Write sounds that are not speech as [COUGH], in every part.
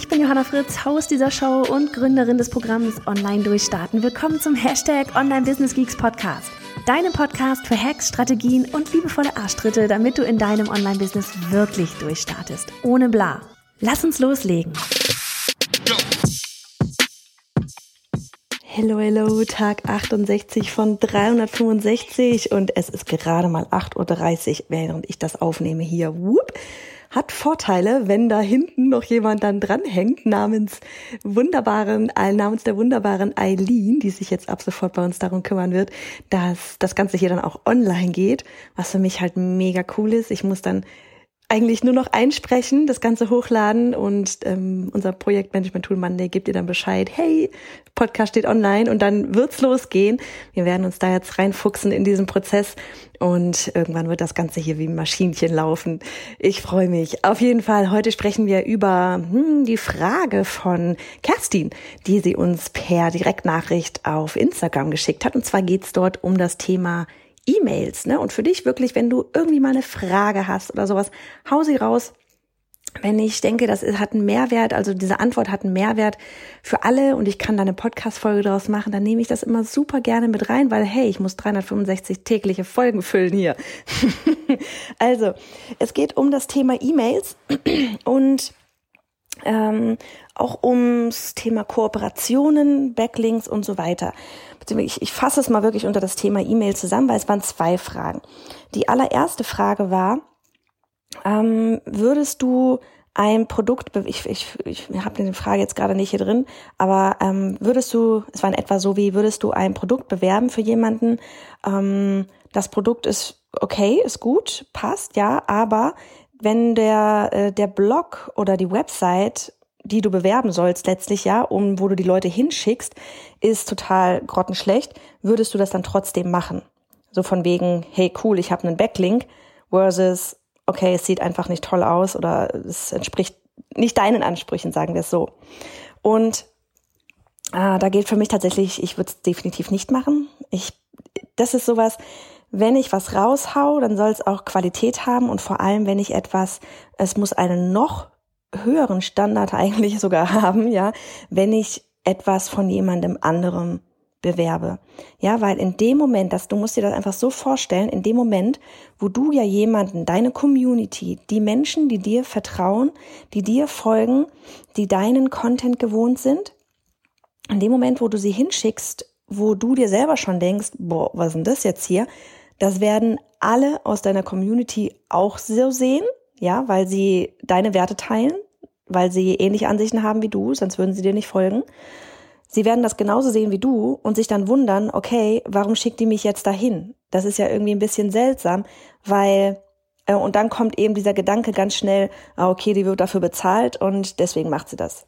Ich bin Johanna Fritz, Haus dieser Show und Gründerin des Programms Online Durchstarten. Willkommen zum Hashtag Online Business Geeks Podcast. Deinem Podcast für Hacks, Strategien und liebevolle Arschtritte, damit du in deinem Online-Business wirklich durchstartest. Ohne bla. Lass uns loslegen. Hello, hello, Tag 68 von 365 und es ist gerade mal 8.30 Uhr, während ich das aufnehme hier. Whoop hat Vorteile, wenn da hinten noch jemand dann dranhängt namens wunderbaren, äh, namens der wunderbaren Eileen, die sich jetzt ab sofort bei uns darum kümmern wird, dass das Ganze hier dann auch online geht, was für mich halt mega cool ist. Ich muss dann eigentlich nur noch einsprechen, das Ganze hochladen und ähm, unser Projektmanagement-Tool Monday gibt dir dann Bescheid, hey, Podcast steht online und dann wird's losgehen. Wir werden uns da jetzt reinfuchsen in diesen Prozess und irgendwann wird das Ganze hier wie ein Maschinchen laufen. Ich freue mich. Auf jeden Fall, heute sprechen wir über hm, die Frage von Kerstin, die sie uns per Direktnachricht auf Instagram geschickt hat. Und zwar geht's dort um das Thema E-Mails. Ne? Und für dich wirklich, wenn du irgendwie mal eine Frage hast oder sowas, hau sie raus. Wenn ich denke, das hat einen Mehrwert, also diese Antwort hat einen Mehrwert für alle und ich kann da eine Podcast-Folge daraus machen, dann nehme ich das immer super gerne mit rein, weil hey, ich muss 365 tägliche Folgen füllen hier. [LAUGHS] also, es geht um das Thema E-Mails und ähm, auch ums Thema Kooperationen, Backlinks und so weiter. Ich, ich fasse es mal wirklich unter das Thema E-Mail zusammen, weil es waren zwei Fragen. Die allererste Frage war, ähm, würdest du ein Produkt, ich, ich, ich habe die Frage jetzt gerade nicht hier drin, aber ähm, würdest du, es war in etwa so wie, würdest du ein Produkt bewerben für jemanden, ähm, das Produkt ist okay, ist gut, passt, ja, aber wenn der, äh, der Blog oder die Website, die du bewerben sollst, letztlich ja, um wo du die Leute hinschickst, ist total grottenschlecht, würdest du das dann trotzdem machen? So von wegen, hey cool, ich habe einen Backlink versus, okay, es sieht einfach nicht toll aus oder es entspricht nicht deinen Ansprüchen, sagen wir es so. Und äh, da gilt für mich tatsächlich, ich würde es definitiv nicht machen. Ich, das ist sowas, wenn ich was raushau, dann soll es auch Qualität haben und vor allem, wenn ich etwas, es muss einen noch höheren Standard [LAUGHS] eigentlich sogar haben, ja, wenn ich etwas von jemandem anderem bewerbe. Ja, weil in dem Moment, dass du musst dir das einfach so vorstellen, in dem Moment, wo du ja jemanden, deine Community, die Menschen, die dir vertrauen, die dir folgen, die deinen Content gewohnt sind, in dem Moment, wo du sie hinschickst, wo du dir selber schon denkst, boah, was ist denn das jetzt hier? Das werden alle aus deiner Community auch so sehen, ja, weil sie deine Werte teilen, weil sie ähnliche Ansichten haben wie du, sonst würden sie dir nicht folgen. Sie werden das genauso sehen wie du und sich dann wundern, okay, warum schickt die mich jetzt dahin? Das ist ja irgendwie ein bisschen seltsam, weil äh, und dann kommt eben dieser Gedanke ganz schnell, ah, okay, die wird dafür bezahlt und deswegen macht sie das.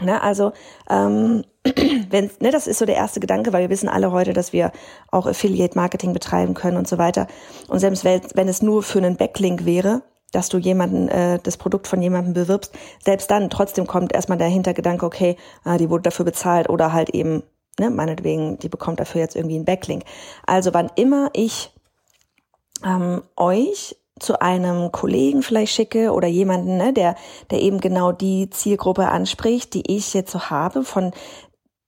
Ne, also ähm, [CLEARS THROAT] wenn, ne, das ist so der erste Gedanke, weil wir wissen alle heute, dass wir auch Affiliate-Marketing betreiben können und so weiter. Und selbst wenn es nur für einen Backlink wäre, dass du jemanden, äh, das Produkt von jemandem bewirbst, selbst dann trotzdem kommt erstmal der Hintergedanke, okay, äh, die wurde dafür bezahlt oder halt eben, ne, meinetwegen, die bekommt dafür jetzt irgendwie einen Backlink. Also wann immer ich ähm, euch zu einem Kollegen vielleicht schicke oder jemanden, ne, der, der eben genau die Zielgruppe anspricht, die ich jetzt so habe, von,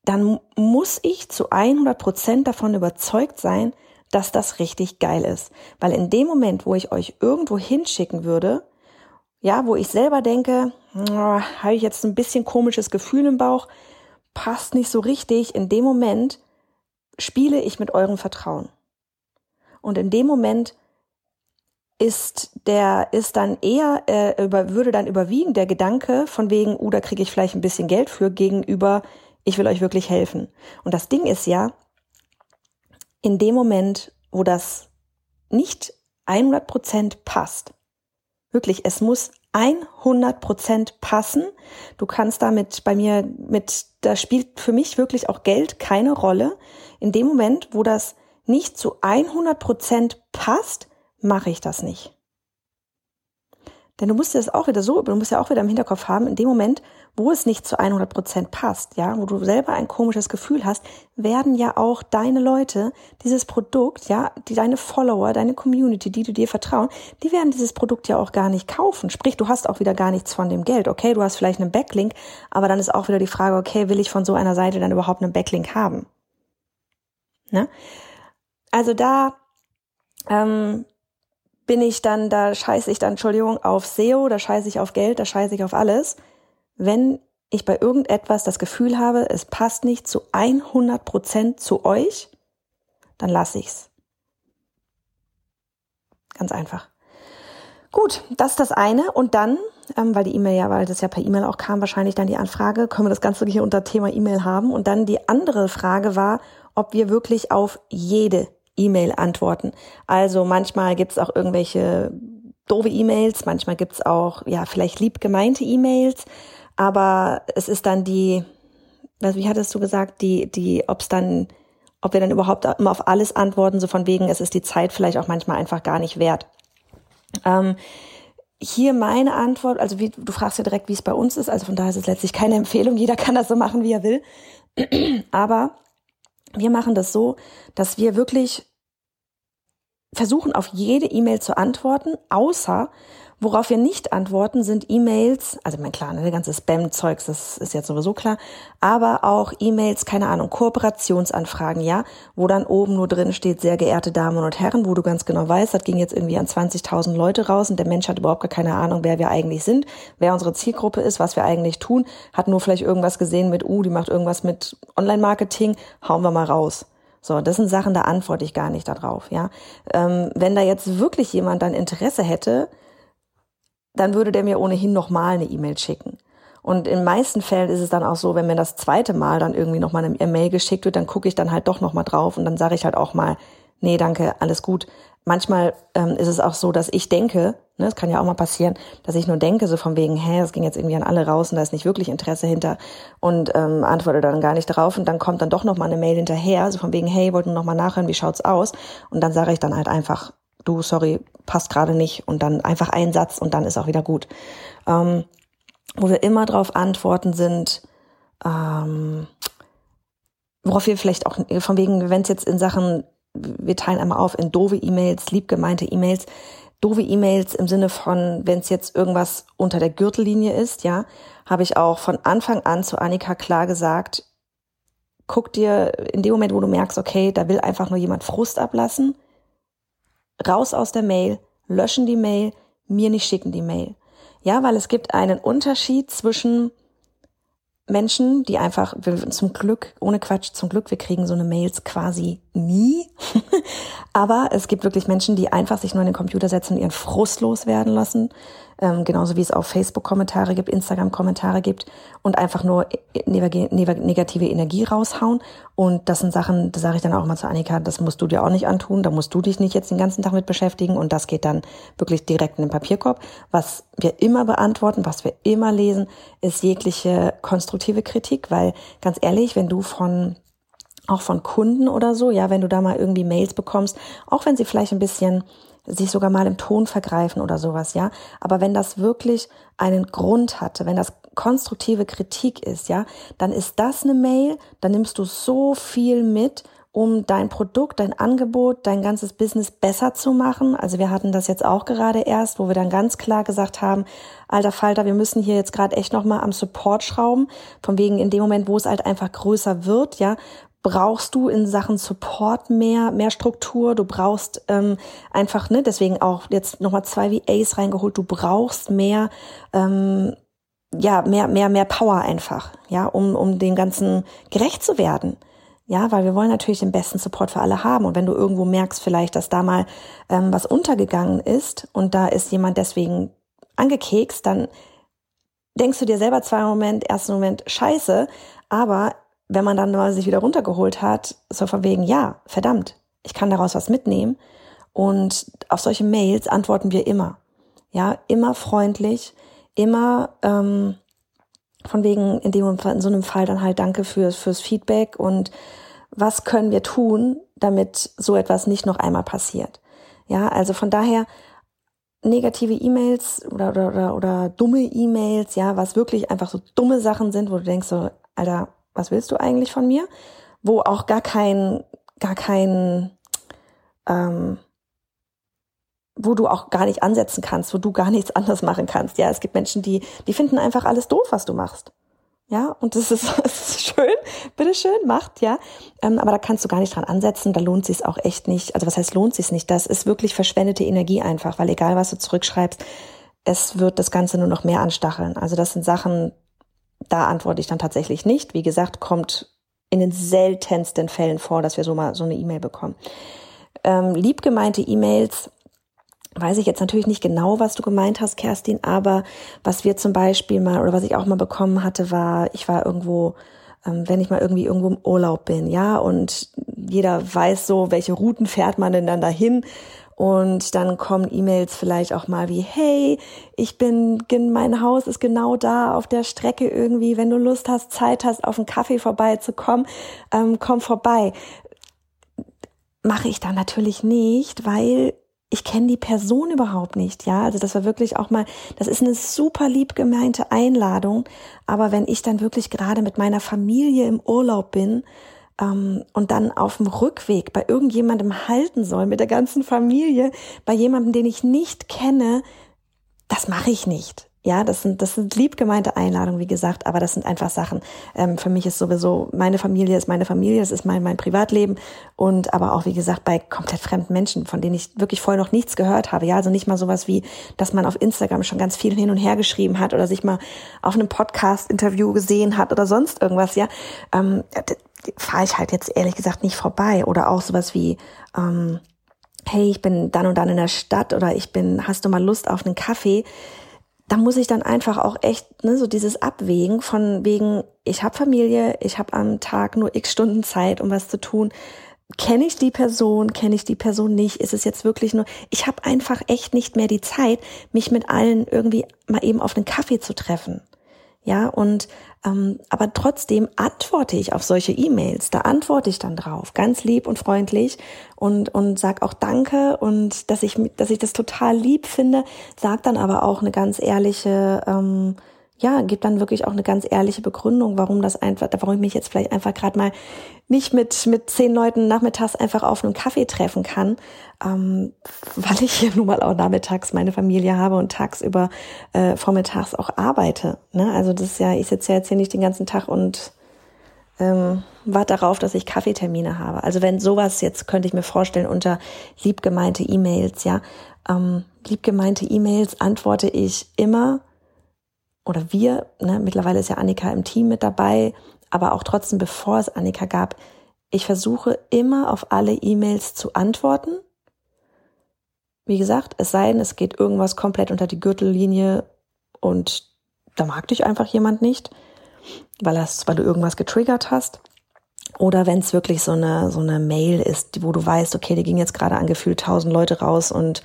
dann muss ich zu 100 Prozent davon überzeugt sein, dass das richtig geil ist. Weil in dem Moment, wo ich euch irgendwo hinschicken würde, ja, wo ich selber denke, oh, habe ich jetzt ein bisschen komisches Gefühl im Bauch, passt nicht so richtig, in dem Moment spiele ich mit eurem Vertrauen. Und in dem Moment ist der ist dann eher äh, über, würde dann überwiegen der Gedanke von wegen, uh, da kriege ich vielleicht ein bisschen Geld für gegenüber, ich will euch wirklich helfen. Und das Ding ist ja, in dem Moment, wo das nicht 100 Prozent passt, wirklich, es muss 100 Prozent passen. Du kannst damit bei mir mit, da spielt für mich wirklich auch Geld keine Rolle. In dem Moment, wo das nicht zu 100 Prozent passt, mache ich das nicht. Denn du musst das auch wieder so, du musst ja auch wieder im Hinterkopf haben, in dem Moment, wo es nicht zu 100 Prozent passt, ja, wo du selber ein komisches Gefühl hast, werden ja auch deine Leute dieses Produkt, ja, die deine Follower, deine Community, die du dir vertrauen, die werden dieses Produkt ja auch gar nicht kaufen. Sprich, du hast auch wieder gar nichts von dem Geld. Okay, du hast vielleicht einen Backlink, aber dann ist auch wieder die Frage, okay, will ich von so einer Seite dann überhaupt einen Backlink haben? Ne? Also da ähm, bin ich dann, da scheiße ich dann, Entschuldigung, auf SEO, da scheiße ich auf Geld, da scheiße ich auf alles. Wenn ich bei irgendetwas das Gefühl habe, es passt nicht zu 100 Prozent zu euch, dann lasse ich's. Ganz einfach. Gut, das ist das eine. Und dann, ähm, weil die E-Mail ja, weil das ja per E-Mail auch kam, wahrscheinlich dann die Anfrage, können wir das Ganze hier unter Thema E-Mail haben. Und dann die andere Frage war, ob wir wirklich auf jede E-Mail antworten. Also manchmal gibt's auch irgendwelche doofe E-Mails, manchmal gibt's auch, ja, vielleicht lieb gemeinte E-Mails, aber es ist dann die, wie hattest du gesagt, die, die, ob's dann, ob wir dann überhaupt immer auf alles antworten, so von wegen, es ist die Zeit vielleicht auch manchmal einfach gar nicht wert. Ähm, hier meine Antwort, also wie, du fragst ja direkt, wie es bei uns ist, also von daher ist es letztlich keine Empfehlung, jeder kann das so machen, wie er will. Aber wir machen das so, dass wir wirklich versuchen, auf jede E-Mail zu antworten, außer Worauf wir nicht antworten, sind E-Mails, also mein klar, ne, der ganze Spam-Zeugs, das ist jetzt sowieso klar, aber auch E-Mails, keine Ahnung, Kooperationsanfragen, ja, wo dann oben nur drin steht, sehr geehrte Damen und Herren, wo du ganz genau weißt, das ging jetzt irgendwie an 20.000 Leute raus und der Mensch hat überhaupt gar keine Ahnung, wer wir eigentlich sind, wer unsere Zielgruppe ist, was wir eigentlich tun, hat nur vielleicht irgendwas gesehen mit, uh, die macht irgendwas mit Online-Marketing, hauen wir mal raus. So, das sind Sachen, da antworte ich gar nicht darauf, ja. Ähm, wenn da jetzt wirklich jemand dann Interesse hätte, dann würde der mir ohnehin nochmal eine E-Mail schicken. Und in meisten Fällen ist es dann auch so, wenn mir das zweite Mal dann irgendwie nochmal eine E-Mail geschickt wird, dann gucke ich dann halt doch nochmal drauf und dann sage ich halt auch mal, nee, danke, alles gut. Manchmal ähm, ist es auch so, dass ich denke, ne, das kann ja auch mal passieren, dass ich nur denke, so von wegen, hä, das ging jetzt irgendwie an alle raus und da ist nicht wirklich Interesse hinter und ähm, antworte dann gar nicht drauf und dann kommt dann doch nochmal eine Mail hinterher, so von wegen, hey, wollten noch mal nachhören, wie schaut's aus? Und dann sage ich dann halt einfach, du, sorry, passt gerade nicht und dann einfach ein Satz und dann ist auch wieder gut. Ähm, wo wir immer darauf antworten sind, ähm, worauf wir vielleicht auch von wegen, wenn es jetzt in Sachen, wir teilen einmal auf in doofe E-Mails, lieb gemeinte E-Mails, doofe E-Mails im Sinne von, wenn es jetzt irgendwas unter der Gürtellinie ist, ja, habe ich auch von Anfang an zu Annika klar gesagt, guck dir in dem Moment, wo du merkst, okay, da will einfach nur jemand Frust ablassen, raus aus der Mail, löschen die Mail, mir nicht schicken die Mail. Ja, weil es gibt einen Unterschied zwischen Menschen, die einfach, zum Glück, ohne Quatsch, zum Glück, wir kriegen so eine Mails quasi nie. [LAUGHS] Aber es gibt wirklich Menschen, die einfach sich nur in den Computer setzen und ihren Frust loswerden lassen ähm, genauso wie es auf Facebook Kommentare gibt, Instagram Kommentare gibt und einfach nur negative Energie raushauen. Und das sind Sachen, da sage ich dann auch mal zu Annika, das musst du dir auch nicht antun, da musst du dich nicht jetzt den ganzen Tag mit beschäftigen und das geht dann wirklich direkt in den Papierkorb. Was wir immer beantworten, was wir immer lesen, ist jegliche konstruktive Kritik, weil ganz ehrlich, wenn du von auch von Kunden oder so, ja, wenn du da mal irgendwie Mails bekommst, auch wenn sie vielleicht ein bisschen sich sogar mal im Ton vergreifen oder sowas, ja. Aber wenn das wirklich einen Grund hatte, wenn das konstruktive Kritik ist, ja, dann ist das eine Mail, dann nimmst du so viel mit, um dein Produkt, dein Angebot, dein ganzes Business besser zu machen. Also wir hatten das jetzt auch gerade erst, wo wir dann ganz klar gesagt haben, alter Falter, wir müssen hier jetzt gerade echt nochmal am Support schrauben, von wegen in dem Moment, wo es halt einfach größer wird, ja, brauchst du in Sachen Support mehr, mehr Struktur. Du brauchst ähm, einfach, ne, deswegen auch jetzt nochmal zwei VAs reingeholt. Du brauchst mehr, ähm, ja, mehr, mehr, mehr Power einfach, ja, um, um dem Ganzen gerecht zu werden. Ja, weil wir wollen natürlich den besten Support für alle haben. Und wenn du irgendwo merkst vielleicht, dass da mal ähm, was untergegangen ist und da ist jemand deswegen angekekst, dann denkst du dir selber zwar im Moment, ersten Moment, scheiße, aber wenn man dann mal sich wieder runtergeholt hat, so von wegen, ja, verdammt, ich kann daraus was mitnehmen. Und auf solche Mails antworten wir immer. Ja, immer freundlich, immer ähm, von wegen in dem in so einem Fall dann halt Danke fürs fürs Feedback und was können wir tun, damit so etwas nicht noch einmal passiert. Ja, also von daher negative E-Mails oder, oder, oder, oder dumme E-Mails, ja, was wirklich einfach so dumme Sachen sind, wo du denkst so, Alter, was willst du eigentlich von mir? Wo auch gar kein, gar kein, ähm, wo du auch gar nicht ansetzen kannst, wo du gar nichts [LAUGHS] anderes machen kannst. Ja, es gibt Menschen, die, die finden einfach alles doof, was du machst. Ja, und das ist, [LAUGHS] das ist schön, bitteschön, macht, ja. Ähm, aber da kannst du gar nicht dran ansetzen, da lohnt sich auch echt nicht. Also was heißt lohnt sich nicht? Das ist wirklich verschwendete Energie einfach, weil egal was du zurückschreibst, es wird das Ganze nur noch mehr anstacheln. Also das sind Sachen, da antworte ich dann tatsächlich nicht. Wie gesagt, kommt in den seltensten Fällen vor, dass wir so mal so eine E-Mail bekommen. Ähm, liebgemeinte E-Mails weiß ich jetzt natürlich nicht genau, was du gemeint hast, Kerstin, aber was wir zum Beispiel mal oder was ich auch mal bekommen hatte, war, ich war irgendwo, ähm, wenn ich mal irgendwie irgendwo im Urlaub bin, ja, und jeder weiß so, welche Routen fährt man denn dann dahin. Und dann kommen E-Mails vielleicht auch mal wie, hey, ich bin, mein Haus ist genau da auf der Strecke irgendwie. Wenn du Lust hast, Zeit hast, auf einen Kaffee vorbeizukommen, ähm, komm vorbei. Mache ich dann natürlich nicht, weil ich kenne die Person überhaupt nicht, ja. Also das war wirklich auch mal, das ist eine super lieb gemeinte Einladung. Aber wenn ich dann wirklich gerade mit meiner Familie im Urlaub bin ähm, und dann auf dem Rückweg bei irgendjemandem halten soll, mit der ganzen Familie, bei jemandem, den ich nicht kenne, das mache ich nicht. Ja, das sind, das sind lieb gemeinte Einladungen, wie gesagt, aber das sind einfach Sachen. Ähm, für mich ist sowieso, meine Familie ist meine Familie, das ist mein, mein Privatleben und aber auch, wie gesagt, bei komplett fremden Menschen, von denen ich wirklich vorher noch nichts gehört habe. Ja, also nicht mal sowas wie, dass man auf Instagram schon ganz viel hin und her geschrieben hat oder sich mal auf einem Podcast-Interview gesehen hat oder sonst irgendwas, ja. Ähm, fahre ich halt jetzt ehrlich gesagt nicht vorbei. Oder auch sowas wie, ähm, hey, ich bin dann und dann in der Stadt oder ich bin, hast du mal Lust auf einen Kaffee? Da muss ich dann einfach auch echt ne, so dieses Abwägen von wegen, ich habe Familie, ich habe am Tag nur x Stunden Zeit, um was zu tun. Kenne ich die Person, kenne ich die Person nicht? Ist es jetzt wirklich nur, ich habe einfach echt nicht mehr die Zeit, mich mit allen irgendwie mal eben auf einen Kaffee zu treffen. Ja, und ähm, aber trotzdem antworte ich auf solche E-Mails. Da antworte ich dann drauf, ganz lieb und freundlich und und sag auch Danke und dass ich dass ich das total lieb finde. Sag dann aber auch eine ganz ehrliche ähm, ja, gibt dann wirklich auch eine ganz ehrliche Begründung, warum das einfach, warum ich mich jetzt vielleicht einfach gerade mal nicht mit mit zehn Leuten nachmittags einfach auf einem Kaffee treffen kann, ähm, weil ich hier nun mal auch nachmittags meine Familie habe und tagsüber äh, vormittags auch arbeite. Ne? Also das ist ja, ich sitze ja jetzt hier nicht den ganzen Tag und ähm, warte darauf, dass ich Kaffeetermine habe. Also wenn sowas jetzt könnte ich mir vorstellen unter liebgemeinte E-Mails, ja, ähm, liebgemeinte E-Mails antworte ich immer oder wir, ne, mittlerweile ist ja Annika im Team mit dabei, aber auch trotzdem, bevor es Annika gab, ich versuche immer auf alle E-Mails zu antworten. Wie gesagt, es sei denn, es geht irgendwas komplett unter die Gürtellinie und da mag dich einfach jemand nicht, weil, das, weil du irgendwas getriggert hast. Oder wenn es wirklich so eine, so eine Mail ist, wo du weißt, okay, die ging jetzt gerade an gefühlt tausend Leute raus und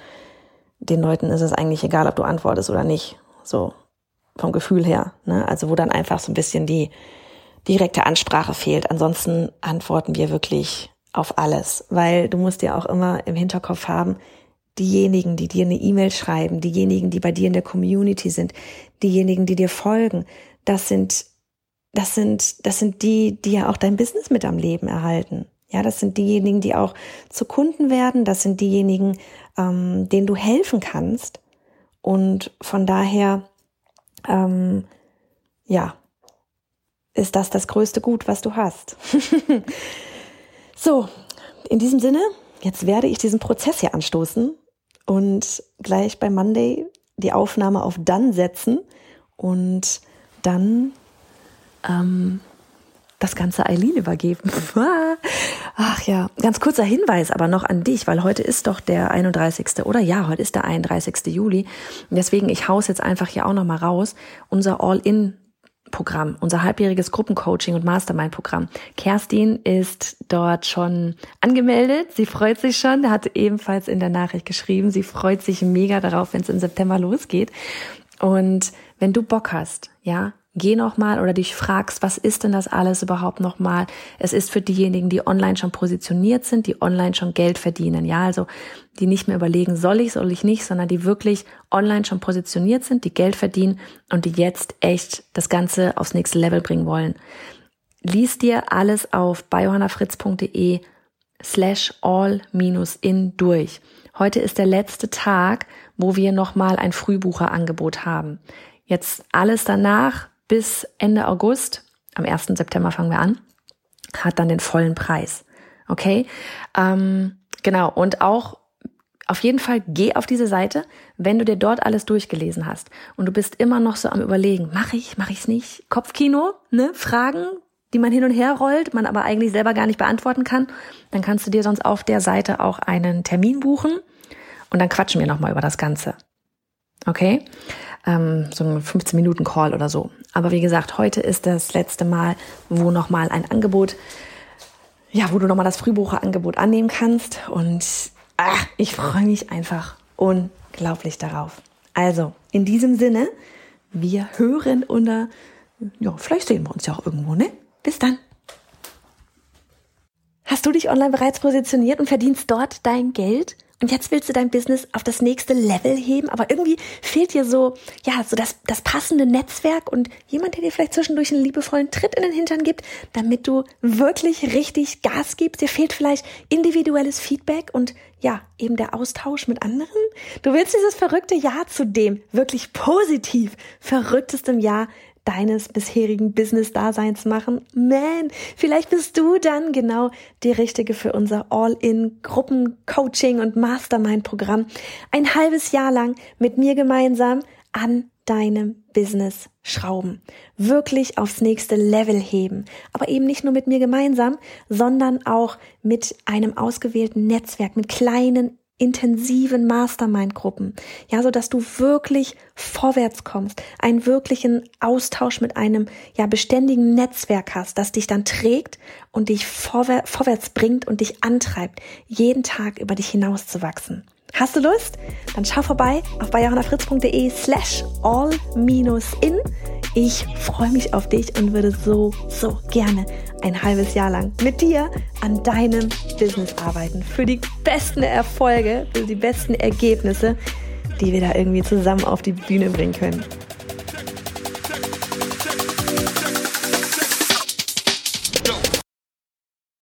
den Leuten ist es eigentlich egal, ob du antwortest oder nicht. So, vom Gefühl her. Ne? Also wo dann einfach so ein bisschen die direkte Ansprache fehlt. Ansonsten antworten wir wirklich auf alles, weil du musst ja auch immer im Hinterkopf haben, diejenigen, die dir eine E-Mail schreiben, diejenigen, die bei dir in der Community sind, diejenigen, die dir folgen, das sind, das sind, das sind die, die ja auch dein Business mit am Leben erhalten. Ja, das sind diejenigen, die auch zu Kunden werden. Das sind diejenigen, ähm, denen du helfen kannst. Und von daher ähm, ja, ist das das größte Gut, was du hast. [LAUGHS] so, in diesem Sinne, jetzt werde ich diesen Prozess hier anstoßen und gleich bei Monday die Aufnahme auf Dann setzen und dann ähm, das Ganze Eileen übergeben. [LAUGHS] Ach ja, ganz kurzer Hinweis aber noch an dich, weil heute ist doch der 31. oder ja, heute ist der 31. Juli. Deswegen, ich haus jetzt einfach hier auch noch mal raus. Unser All-In Programm, unser halbjähriges Gruppencoaching und Mastermind-Programm. Kerstin ist dort schon angemeldet. Sie freut sich schon. hat ebenfalls in der Nachricht geschrieben. Sie freut sich mega darauf, wenn es im September losgeht. Und wenn du Bock hast, ja, geh nochmal oder dich fragst, was ist denn das alles überhaupt nochmal? Es ist für diejenigen, die online schon positioniert sind, die online schon Geld verdienen, ja, also die nicht mehr überlegen, soll ich, soll ich nicht, sondern die wirklich online schon positioniert sind, die Geld verdienen und die jetzt echt das Ganze aufs nächste Level bringen wollen. Lies dir alles auf biohannafritz.de slash all minus in durch. Heute ist der letzte Tag, wo wir nochmal ein Frühbucherangebot haben. Jetzt alles danach bis Ende August, am 1. September fangen wir an, hat dann den vollen Preis. Okay? Ähm, genau. Und auch auf jeden Fall geh auf diese Seite, wenn du dir dort alles durchgelesen hast und du bist immer noch so am überlegen, mache ich, mache ich es nicht? Kopfkino, ne? Fragen, die man hin und her rollt, man aber eigentlich selber gar nicht beantworten kann, dann kannst du dir sonst auf der Seite auch einen Termin buchen und dann quatschen wir nochmal über das Ganze. Okay? Ähm, so ein 15 Minuten Call oder so. Aber wie gesagt, heute ist das letzte Mal, wo nochmal ein Angebot, ja, wo du nochmal das Frühbucherangebot annehmen kannst. Und ach, ich freue mich einfach unglaublich darauf. Also, in diesem Sinne, wir hören oder, ja, vielleicht sehen wir uns ja auch irgendwo, ne? Bis dann. Hast du dich online bereits positioniert und verdienst dort dein Geld? Und jetzt willst du dein Business auf das nächste Level heben, aber irgendwie fehlt dir so, ja, so das, das passende Netzwerk und jemand, der dir vielleicht zwischendurch einen liebevollen Tritt in den Hintern gibt, damit du wirklich richtig Gas gibst. Dir fehlt vielleicht individuelles Feedback und ja, eben der Austausch mit anderen. Du willst dieses verrückte Jahr zu dem wirklich positiv verrücktestem Jahr deines bisherigen Business-Daseins machen. Man, vielleicht bist du dann genau die Richtige für unser All-in-Gruppen-Coaching und Mastermind-Programm. Ein halbes Jahr lang mit mir gemeinsam an deinem Business schrauben. Wirklich aufs nächste Level heben. Aber eben nicht nur mit mir gemeinsam, sondern auch mit einem ausgewählten Netzwerk, mit kleinen intensiven Mastermind-Gruppen, ja, so dass du wirklich vorwärts kommst, einen wirklichen Austausch mit einem ja beständigen Netzwerk hast, das dich dann trägt und dich vorwär vorwärts bringt und dich antreibt, jeden Tag über dich hinaus zu wachsen. Hast du Lust? Dann schau vorbei auf bayerhannafritz.de slash all-in. Ich freue mich auf dich und würde so, so gerne ein halbes Jahr lang mit dir an deinem Business arbeiten. Für die besten Erfolge, für die besten Ergebnisse, die wir da irgendwie zusammen auf die Bühne bringen können.